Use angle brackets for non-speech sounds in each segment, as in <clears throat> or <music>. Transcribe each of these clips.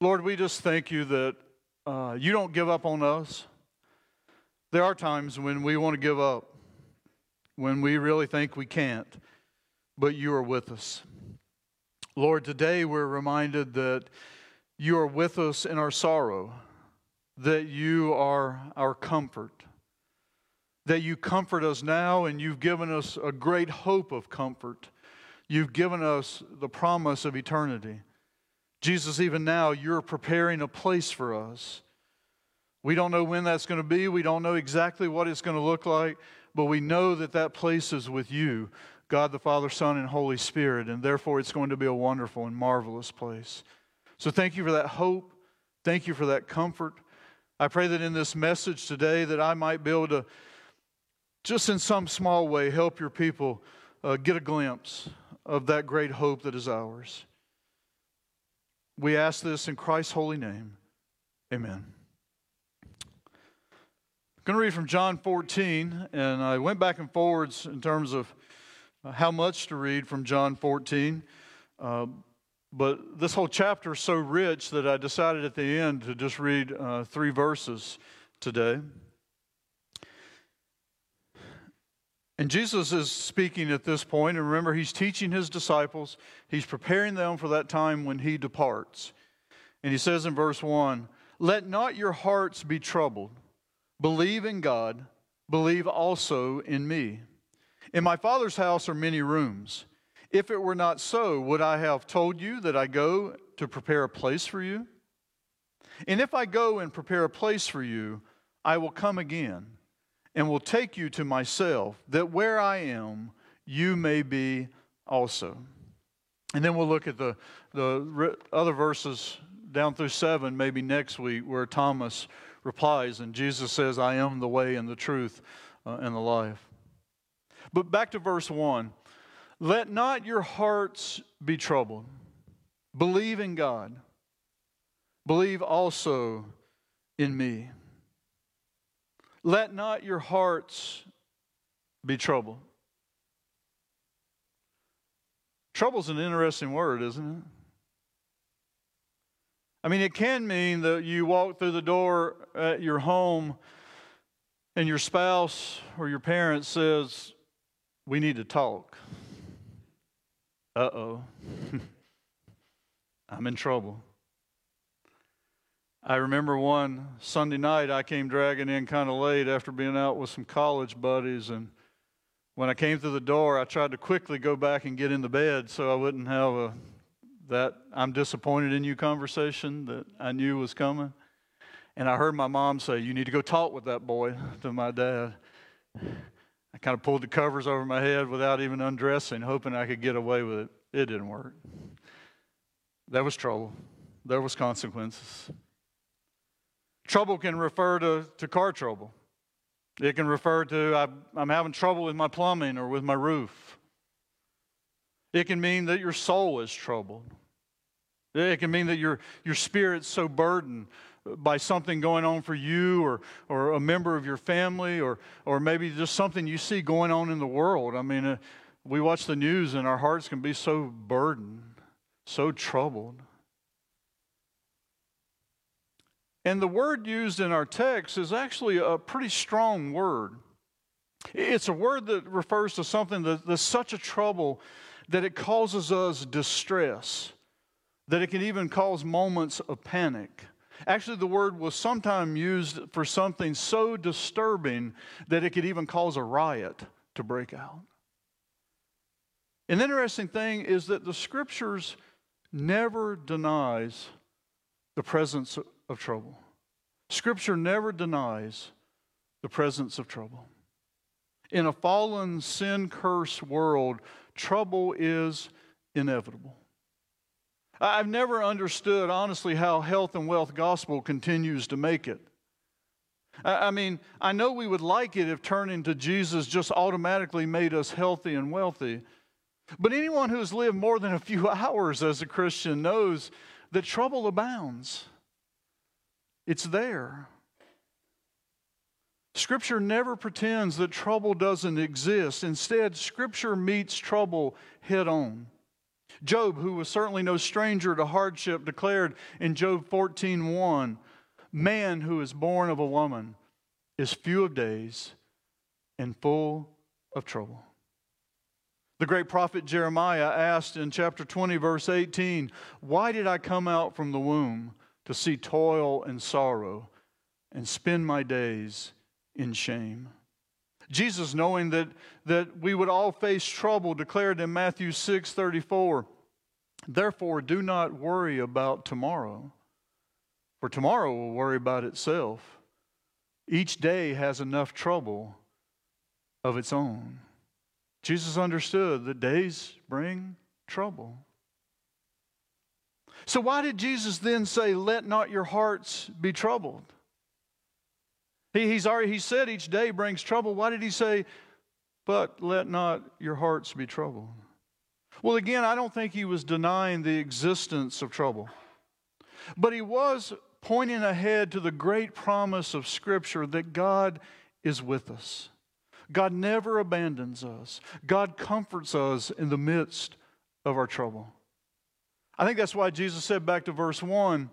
Lord, we just thank you that uh, you don't give up on us. There are times when we want to give up, when we really think we can't, but you are with us. Lord, today we're reminded that you are with us in our sorrow, that you are our comfort, that you comfort us now, and you've given us a great hope of comfort. You've given us the promise of eternity. Jesus, even now, you're preparing a place for us. We don't know when that's going to be. We don't know exactly what it's going to look like, but we know that that place is with you, God the Father, Son, and Holy Spirit, and therefore it's going to be a wonderful and marvelous place. So thank you for that hope. Thank you for that comfort. I pray that in this message today that I might be able to just in some small way help your people uh, get a glimpse of that great hope that is ours. We ask this in Christ's holy name. Amen. I'm going to read from John 14, and I went back and forwards in terms of how much to read from John 14. Uh, but this whole chapter is so rich that I decided at the end to just read uh, three verses today. And Jesus is speaking at this point, and remember, he's teaching his disciples. He's preparing them for that time when he departs. And he says in verse 1 Let not your hearts be troubled. Believe in God, believe also in me. In my Father's house are many rooms. If it were not so, would I have told you that I go to prepare a place for you? And if I go and prepare a place for you, I will come again and will take you to myself, that where I am, you may be also. And then we'll look at the, the other verses down through seven, maybe next week, where Thomas replies, and Jesus says, I am the way and the truth uh, and the life. But back to verse one let not your hearts be troubled. Believe in God, believe also in me. Let not your hearts be troubled. Trouble's an interesting word, isn't it? I mean, it can mean that you walk through the door at your home and your spouse or your parent says, We need to talk. Uh oh. <laughs> I'm in trouble. I remember one Sunday night I came dragging in kind of late after being out with some college buddies. And when I came through the door, I tried to quickly go back and get in the bed so I wouldn't have a that I'm disappointed in you conversation that I knew was coming. And I heard my mom say, You need to go talk with that boy <laughs> to my dad. I kind of pulled the covers over my head without even undressing, hoping I could get away with it. It didn't work. There was trouble, there was consequences. Trouble can refer to, to car trouble. It can refer to I, I'm having trouble with my plumbing or with my roof. It can mean that your soul is troubled. It can mean that your, your spirit's so burdened by something going on for you or, or a member of your family or, or maybe just something you see going on in the world. I mean, uh, we watch the news and our hearts can be so burdened, so troubled. And the word used in our text is actually a pretty strong word. It's a word that refers to something that, that's such a trouble that it causes us distress, that it can even cause moments of panic. Actually, the word was sometimes used for something so disturbing that it could even cause a riot to break out. An interesting thing is that the scriptures never denies the presence of trouble. Scripture never denies the presence of trouble. In a fallen, sin cursed world, trouble is inevitable. I've never understood, honestly, how health and wealth gospel continues to make it. I mean, I know we would like it if turning to Jesus just automatically made us healthy and wealthy. But anyone who has lived more than a few <laughs> hours as a Christian knows that trouble abounds. It's there. Scripture never pretends that trouble doesn't exist. Instead, Scripture meets trouble head on. Job, who was certainly no stranger to hardship, declared in Job 14:1, "Man who is born of a woman is few of days and full of trouble." The great prophet Jeremiah asked in chapter 20 verse 18, "Why did I come out from the womb to see toil and sorrow and spend my days in shame?" Jesus, knowing that, that we would all face trouble, declared in Matthew 6 34, Therefore, do not worry about tomorrow, for tomorrow will worry about itself. Each day has enough trouble of its own. Jesus understood that days bring trouble. So, why did Jesus then say, Let not your hearts be troubled? He, he's already he said each day brings trouble. Why did he say, but let not your hearts be troubled? Well, again, I don't think he was denying the existence of trouble. But he was pointing ahead to the great promise of Scripture that God is with us. God never abandons us. God comforts us in the midst of our trouble. I think that's why Jesus said back to verse 1,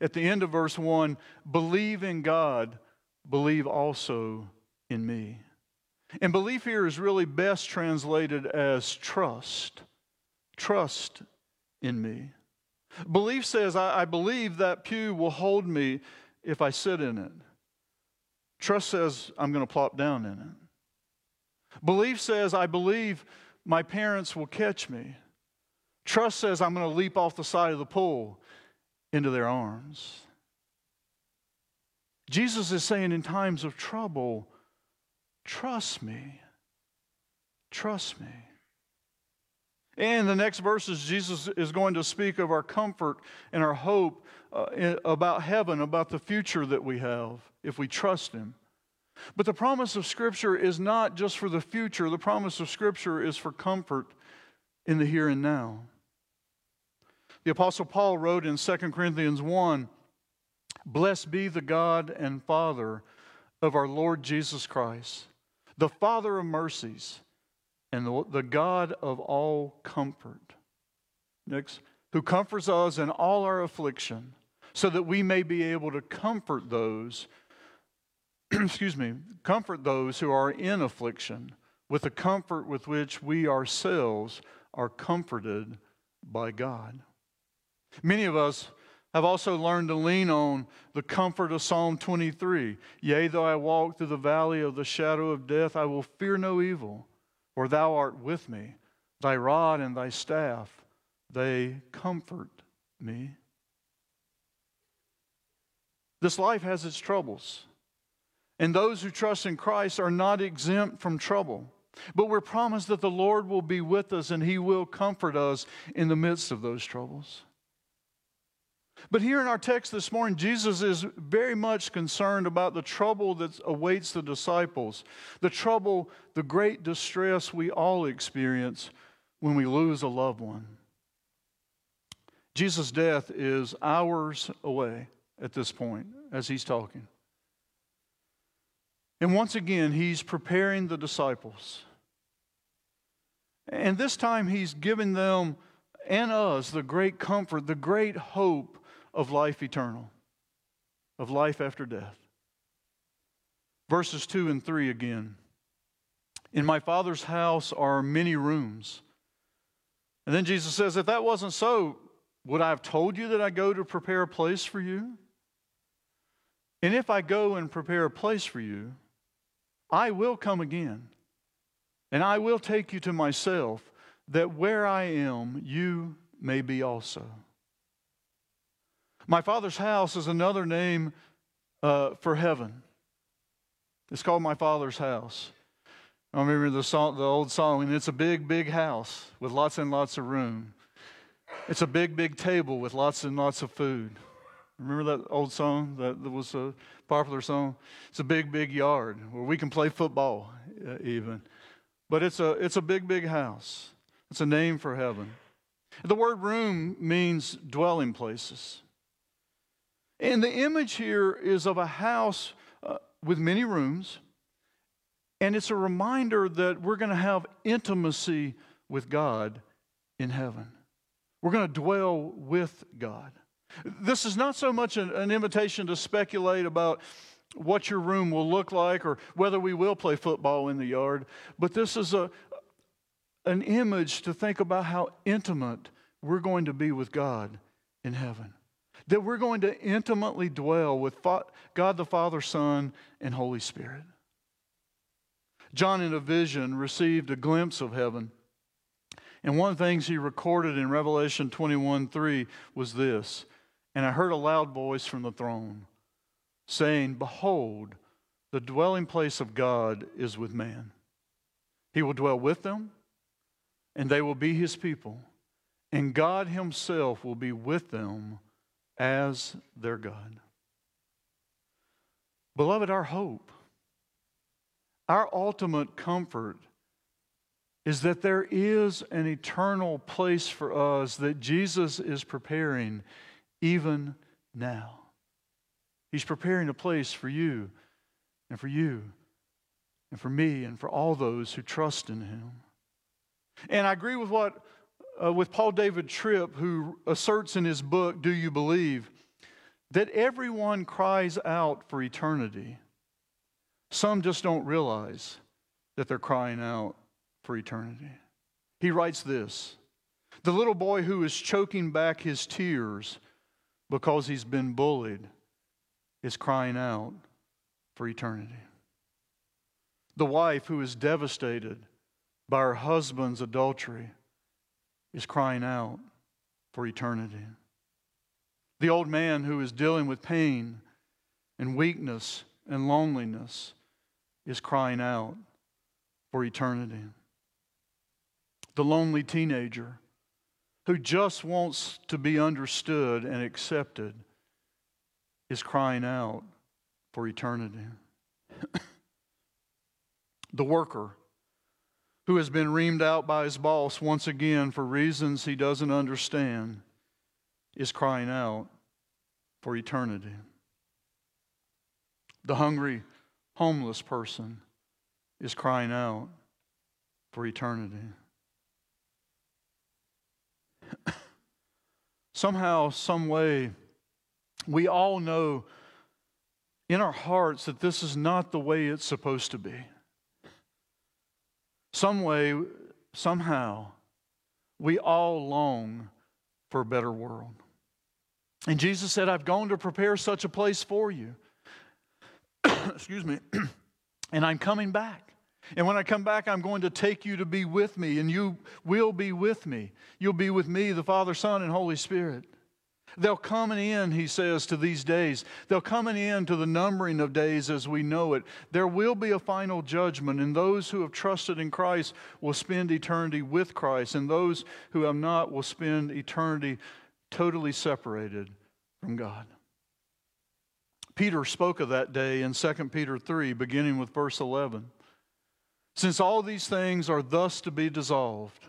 at the end of verse 1, believe in God believe also in me. And belief here is really best translated as trust. Trust in me. Belief says, I, I, believe that pew will hold me if I sit in it. Trust says, I'm going to plop down in it. Belief says, I believe my parents will catch me. Trust says, I'm going to leap off the side of the pool into their arms. Jesus is saying in times of trouble, trust me. Trust me. And the next verses, Jesus is going to speak of our comfort and our hope uh, about heaven, about the future that we have if we trust Him. But the promise of Scripture is not just for the future, the promise of Scripture is for comfort in the here and now. The Apostle Paul wrote in 2 Corinthians 1 Blessed be the God and Father of our Lord Jesus Christ, the Father of mercies and the, the God of all comfort. Next, who comforts us in all our affliction, so that we may be able to comfort those, <clears throat> excuse me, comfort those who are in affliction with the comfort with which we ourselves are comforted by God. Many of us I've also learned to lean on the comfort of Psalm 23. Yea, though I walk through the valley of the shadow of death, I will fear no evil, for thou art with me. Thy rod and thy staff, they comfort me. This life has its troubles, and those who trust in Christ are not exempt from trouble. But we're promised that the Lord will be with us and He will comfort us in the midst of those troubles. But here in our text this morning, Jesus is very much concerned about the trouble that awaits the disciples, the trouble, the great distress we all experience when we lose a loved one. Jesus' death is hours away at this point as he's talking. And once again, he's preparing the disciples. And this time, he's giving them and us the great comfort, the great hope of life eternal, of life after death. Verses 2 and 3 again. In my Father's house are many rooms. And then Jesus says, If that wasn't so, would I have told you that I go to prepare a place for you? And if I go and prepare a place for you, I will come again, and I will take you to myself, that where I am, you may be also. My Father's house is another name uh, for heaven. It's called My Father's house. I remember the, song, the old song, and it's a big, big house with lots and lots of room. It's a big, big table with lots and lots of food. Remember that old song that, was a popular song? It's a big, big yard where we can play football, uh, even. But it's a, it's a big, big house. It's a name for heaven. The word room means dwelling places. And the image here is of a house uh, with many rooms, and it's a reminder that we're going to have intimacy with God in heaven. We're going to dwell with God. This is not so much an, an, invitation to speculate about what your room will look like or whether we will play football in the yard, but this is a, an image to think about how intimate we're going to be with God in heaven. That we're going to intimately dwell with God the Father, Son, and Holy Spirit. John, in a vision, received a glimpse of heaven. And one of the things he recorded in Revelation 21 3 was this And I heard a loud voice from the throne saying, Behold, the dwelling place of God is with man. He will dwell with them, and they will be his people, and God himself will be with them as their God. Beloved, our hope, our ultimate comfort is that there is an eternal place for us that Jesus is preparing even now. He's preparing a place for you and for you and for me and for all those who trust in him. And I agree with what uh, with Paul David Tripp who asserts in his book Do You Believe that everyone cries out for eternity. Some just don't realize that they're crying out for eternity. He writes this The little boy who is choking back his tears because he's been bullied is crying out for eternity. The wife who is devastated by her husband's adultery is crying out for eternity. The old man who is dealing with pain and weakness and loneliness is crying out for eternity. The lonely teenager who just wants to be understood and accepted is crying out for eternity. <coughs> the worker who has been reamed out by his boss once again for reasons he doesn't understand is crying out for eternity. The hungry, homeless person is crying out for eternity. <coughs> Somehow, some way, we all know in our hearts that this is not the way it's supposed to be. Some way, somehow, we all long for a better world. And Jesus said, I've gone to prepare such a place for you. <coughs> Excuse me. <coughs> and I'm coming back. And when I come back, I'm going to take you to be with me, and you will be with me. You'll be with me, the Father, Son, and Holy Spirit. They'll come in, he says, to these days. They'll come in to the numbering of days as we know it. There will be a final judgment, and those who have trusted in Christ will spend eternity with Christ, and those who have not will spend eternity totally separated from God. Peter spoke of that day in 2 Peter 3, beginning with verse 11. Since all these things are thus to be dissolved,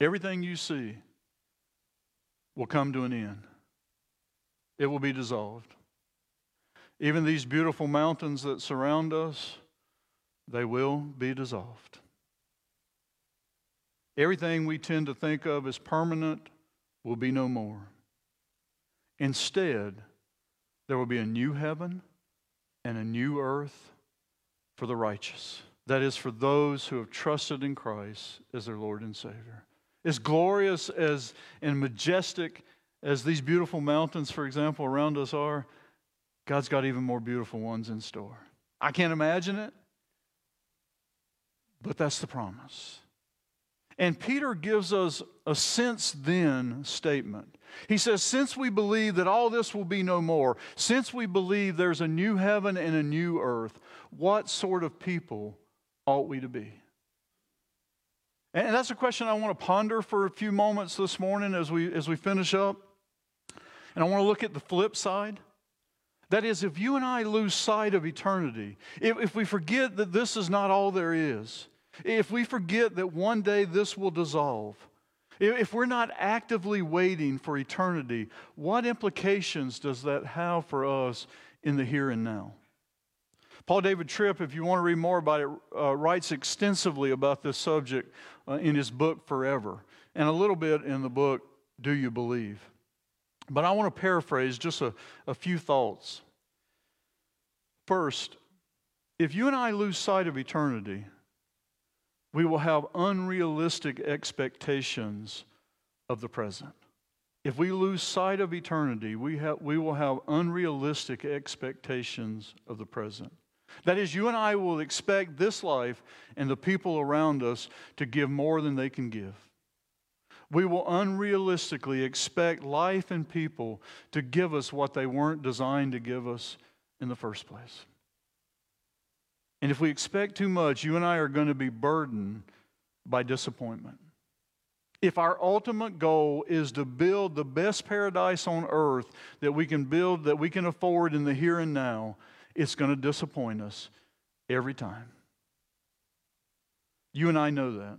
Everything you see will come to an end, it will be dissolved. Even these beautiful mountains that surround us, they will be dissolved. Everything we tend to think of as permanent will be no more. Instead, there will be a new heaven and a new earth for the righteous. That is, for those who have trusted in Christ as their Lord and Savior. As glorious as and majestic as these beautiful mountains, for example, around us are, God's got even more beautiful ones in store. I can't imagine it, but that's the promise. And Peter gives us a since then statement. He says, Since we believe that all this will be no more, since we believe there's a new heaven and a new earth, what sort of people ought we to be? And that's a question I want to ponder for a few moments this morning as we, as we finish up. And I want to look at the flip side. That is, if you and I lose sight of eternity, if, if we forget that this is not all there is, if we forget that one day this will dissolve, if we're not actively waiting for eternity, what implications does that have for us in the here and now? Paul David Tripp, if you want to read more about it, uh, writes extensively about this subject uh, in his book Forever, and a little bit in the book Do You Believe? But I want to paraphrase just a, a few thoughts. First, if you and I lose sight of eternity, we will have unrealistic expectations of the present. If we lose sight of eternity, we, have, we will have unrealistic expectations of the present. That is, you and I will expect this life and the people around us to give more than they can give. We will unrealistically expect life and people to give us what they weren't designed to give us in the first place. And if we expect too much, you and I are going to be burdened by disappointment. If our ultimate goal is to build the best paradise on earth that we can build, that we can afford in the here and now, it's going to disappoint us every time. You and I know that.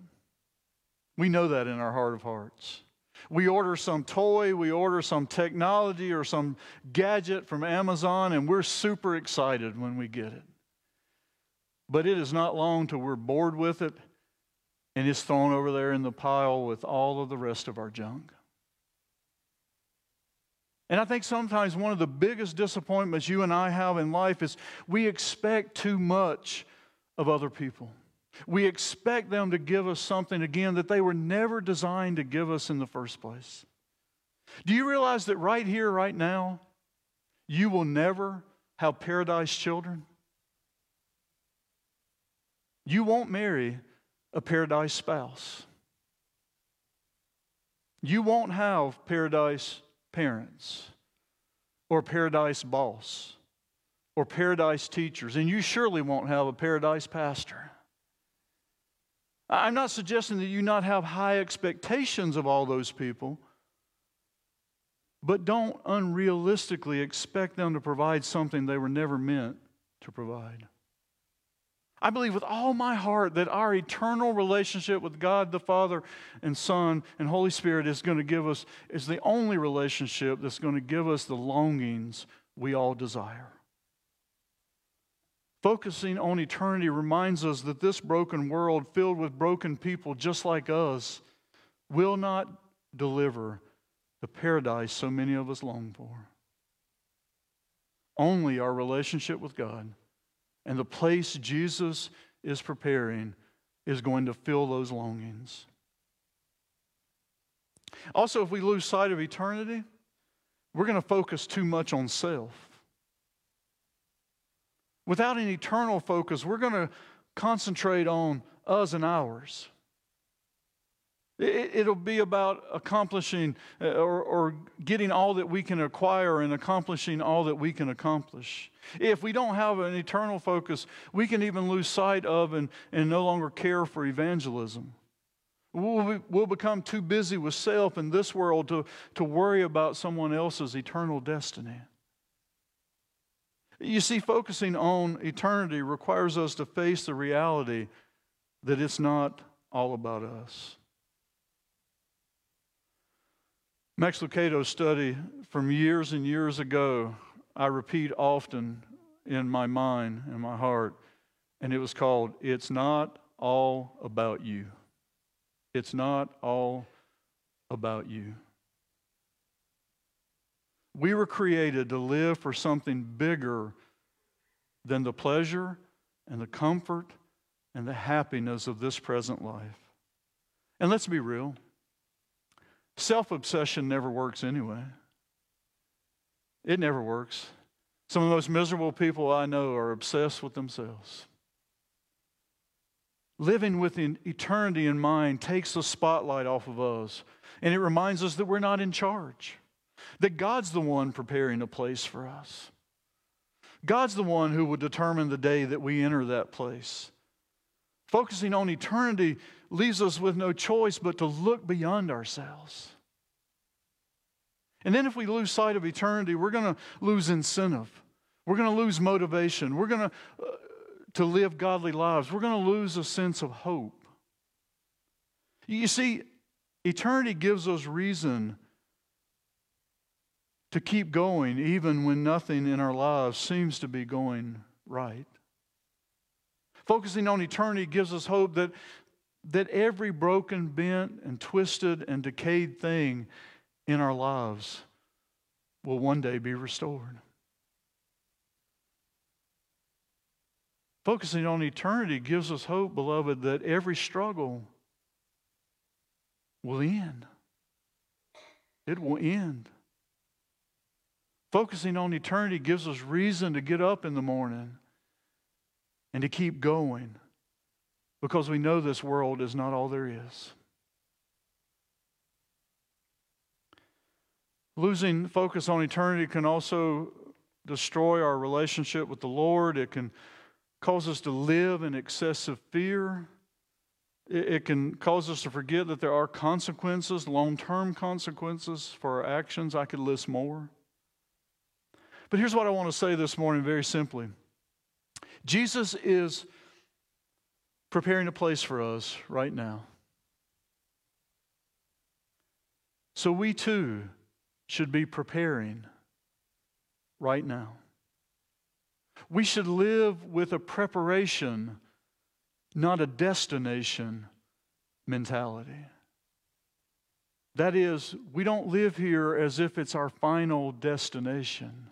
We know that in our heart of hearts. We order some toy, we order some technology or some gadget from Amazon, and we're super excited when we get it. But it is not long till we're bored with it and it's thrown over there in the pile with all of the rest of our junk. And I think sometimes one of the biggest disappointments you and I have in life is we expect too much of other people. We expect them to give us something, again, that they were never designed to give us in the first place. Do you realize that right here, right now, you will never have paradise children? You won't marry a paradise spouse. You won't have paradise parents or paradise boss or paradise teachers, and you surely won't have a paradise pastor. I'm not suggesting that you not have high expectations of all those people, but don't unrealistically expect them to provide something they were never meant to provide. I believe with all my heart that our eternal relationship with God the Father and Son and Holy Spirit is going to give us, is the only relationship that's going to give us the longings we all desire. Focusing on eternity reminds us that this broken world, filled with broken people just like us, will not deliver the paradise so many of us long for. Only our relationship with God and the place Jesus is preparing is going to fill those longings. Also, if we lose sight of eternity, we're going to focus too much on self. Without an eternal focus, we're going to concentrate on us and ours. It, will be about accomplishing uh, or, or, getting all that we can acquire and accomplishing all that we can accomplish. If we don't have an eternal focus, we can even lose sight of and, and no longer care for evangelism. We'll, we'll become too busy with self in this world to, to worry about someone else's eternal destiny. You see, focusing on eternity requires us to face the reality that it's not all about us. Max Lucado's study from years and years ago, I repeat often in my mind and my heart, and it was called It's Not All About You. It's not all about you. We were created to live for something bigger than the pleasure and the comfort and the happiness of this present life. And let's be real self obsession never works anyway. It never works. Some of the most miserable people I know are obsessed with themselves. Living with eternity in mind takes the spotlight off of us, and it reminds us that we're not in charge that God's the one preparing a place for us. God's the one who will determine the day that we enter that place. Focusing on eternity leaves us with no choice but to look beyond ourselves. And then if we lose sight of eternity, we're going to lose incentive. We're going to lose motivation. We're going to uh, to live godly lives. We're going to lose a sense of hope. You see, eternity gives us reason to keep going even when nothing in our lives seems to be going right. Focusing on eternity gives us hope that, that every broken, bent, and twisted and decayed thing in our lives will one day be restored. Focusing on eternity gives us hope, beloved, that every struggle will end. It will end. Focusing on eternity gives us reason to get up in the morning and to keep going because we know this world is not all there is. Losing focus on eternity can also destroy our relationship with the Lord. It can cause us to live in excessive fear. It, can cause us to forget that there are consequences, long term consequences for our actions. I could list more. But here's what I want to say this morning very simply Jesus is preparing a place for us right now. So we too should be preparing right now. We should live with a preparation, not a destination mentality. That is, we don't live here as if it's our final destination.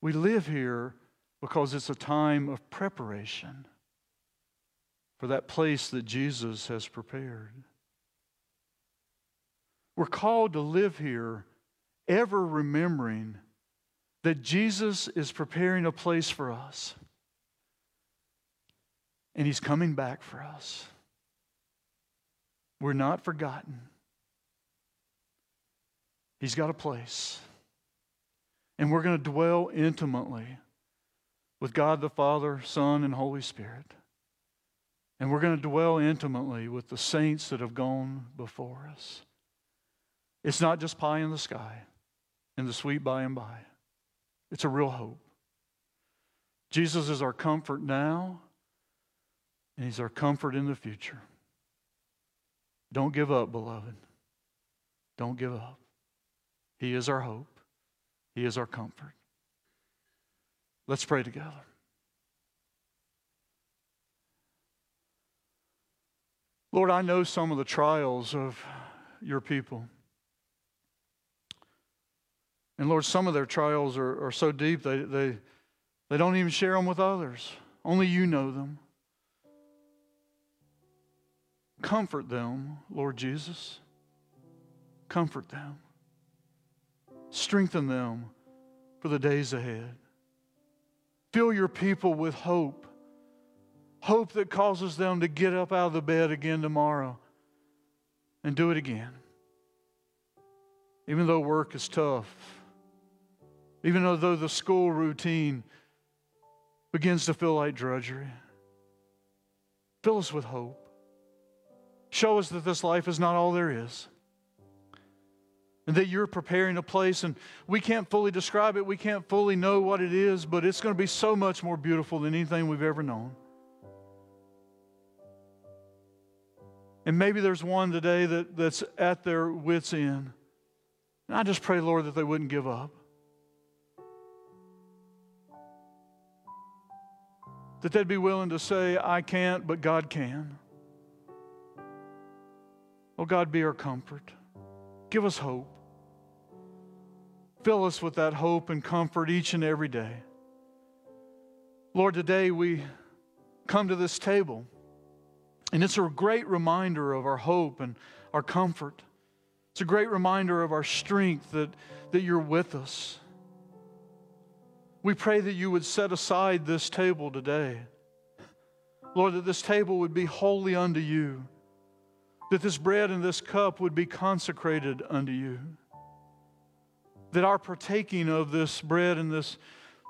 We live here because it's a time of preparation for that place that Jesus has prepared. We're called to live here ever remembering that Jesus is preparing a place for us. And he's coming back for us. We're not forgotten. He's got a place. And we're going to dwell intimately with God the Father, Son, and Holy Spirit. And we're going to dwell intimately with the saints that have gone before us. It's not just pie in the sky and the sweet by and by. It's a real hope. Jesus is our comfort now, and He's our comfort in the future. Don't give up, beloved. Don't give up. He is our hope, He is our comfort. Let's pray together. Lord, I know some of the trials of your people. And Lord, some of their trials are, are so deep they, they, they don't even share them with others. Only you know them. Comfort them, Lord Jesus. Comfort them. Strengthen them for the days ahead. Fill your people with hope. Hope that causes them to get up out of the bed again tomorrow and do it again. Even though work is tough even though the school routine begins to feel like drudgery. Fill us with hope. Show us that this life is not all there is. And that you're preparing a place, and we can't fully describe it, we can't fully know what it is, but it's going to be so much more beautiful than anything we've ever known. And maybe there's one today that, that's at their wits' end. And I just pray, Lord, that they wouldn't give up. that they'd be willing to say, I can't, but God can. Oh, God, be our comfort. Give us hope. Fill us with that hope and comfort each and every day. Lord, today we come to this table, and it's a great reminder of our hope and our comfort. It's a great reminder of our strength that, that you're with us. We pray that you would set aside this table today. Lord, that this table would be holy unto you, that this bread and this cup would be consecrated unto you, that our partaking of this bread and this,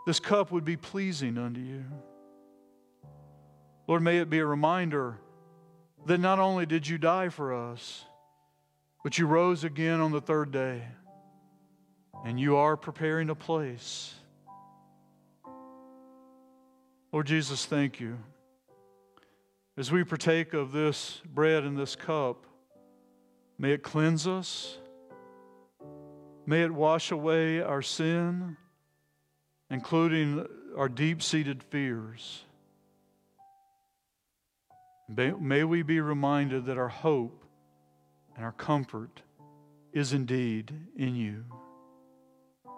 this cup would be pleasing unto you. Lord, may it be a reminder that not only did you die for us, but you rose again on the third day, and you are preparing a place. Lord Jesus, thank you. As we partake of this bread and this cup, may it cleanse us. May it wash away our sin, including our deep seated fears. May we be reminded that our hope and our comfort is indeed in you.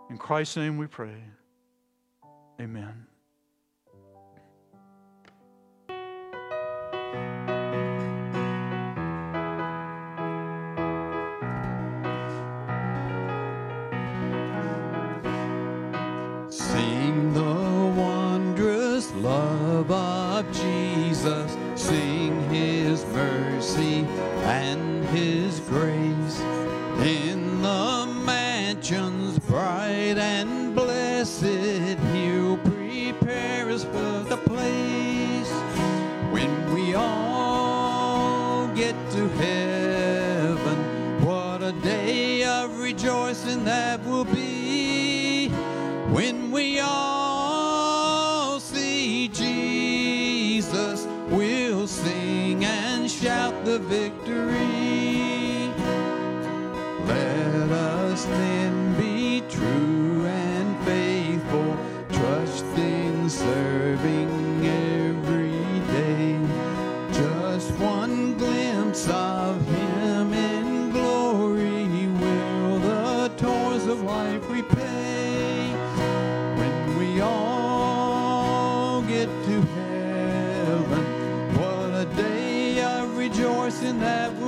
In Christ's name we pray. Amen. Sing the wondrous love of Jesus. Sing his mercy and his grace. Serving every day. Just one glimpse of Him in glory will the toils of life repay. When we all get to heaven, what a day of rejoicing that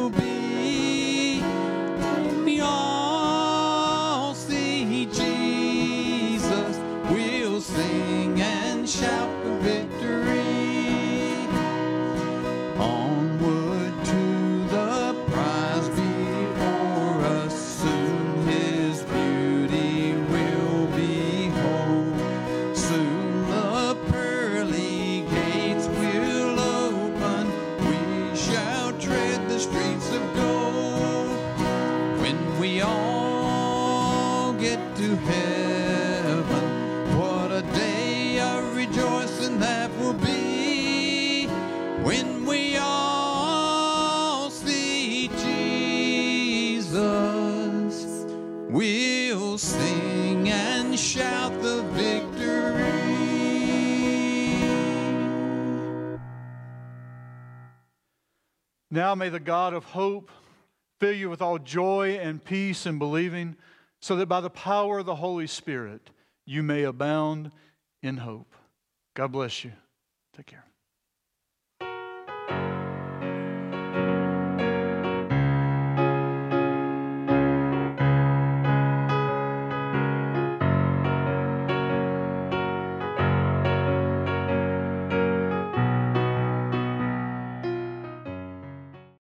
Now may the God of hope fill you with all joy and peace in believing, so that by the power of the Holy Spirit you may abound in hope. God bless you. Take care.